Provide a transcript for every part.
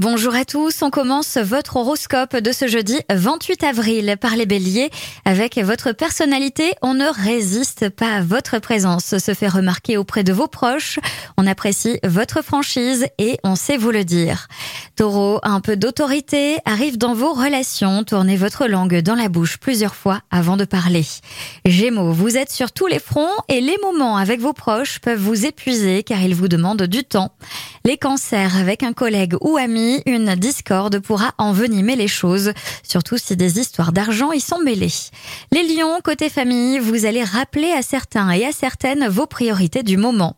Bonjour à tous, on commence votre horoscope de ce jeudi 28 avril par les béliers. Avec votre personnalité, on ne résiste pas à votre présence, se fait remarquer auprès de vos proches, on apprécie votre franchise et on sait vous le dire. Taureau, un peu d'autorité arrive dans vos relations, tournez votre langue dans la bouche plusieurs fois avant de parler. Gémeaux, vous êtes sur tous les fronts et les moments avec vos proches peuvent vous épuiser car ils vous demandent du temps. Les cancers avec un collègue ou ami une discorde pourra envenimer les choses, surtout si des histoires d'argent y sont mêlées. Les lions, côté famille, vous allez rappeler à certains et à certaines vos priorités du moment.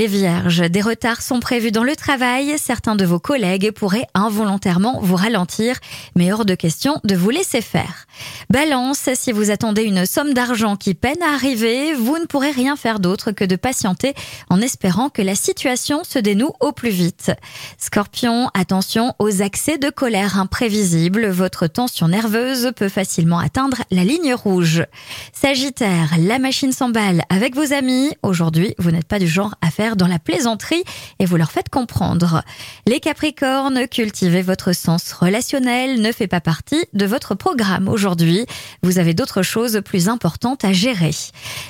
Les vierges, des retards sont prévus dans le travail, certains de vos collègues pourraient involontairement vous ralentir, mais hors de question de vous laisser faire. Balance, si vous attendez une somme d'argent qui peine à arriver, vous ne pourrez rien faire d'autre que de patienter en espérant que la situation se dénoue au plus vite. Scorpion, attention aux accès de colère imprévisibles, votre tension nerveuse peut facilement atteindre la ligne rouge. Sagittaire, la machine s'emballe avec vos amis, aujourd'hui vous n'êtes pas du genre à faire dans la plaisanterie et vous leur faites comprendre. Les Capricornes, cultivez votre sens relationnel ne fait pas partie de votre programme aujourd'hui. Vous avez d'autres choses plus importantes à gérer.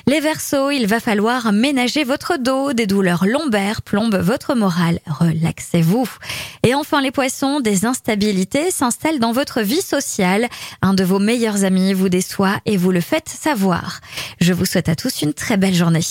Les Verseaux, il va falloir ménager votre dos. Des douleurs lombaires plombent votre morale. Relaxez-vous. Et enfin les Poissons, des instabilités s'installent dans votre vie sociale. Un de vos meilleurs amis vous déçoit et vous le faites savoir. Je vous souhaite à tous une très belle journée.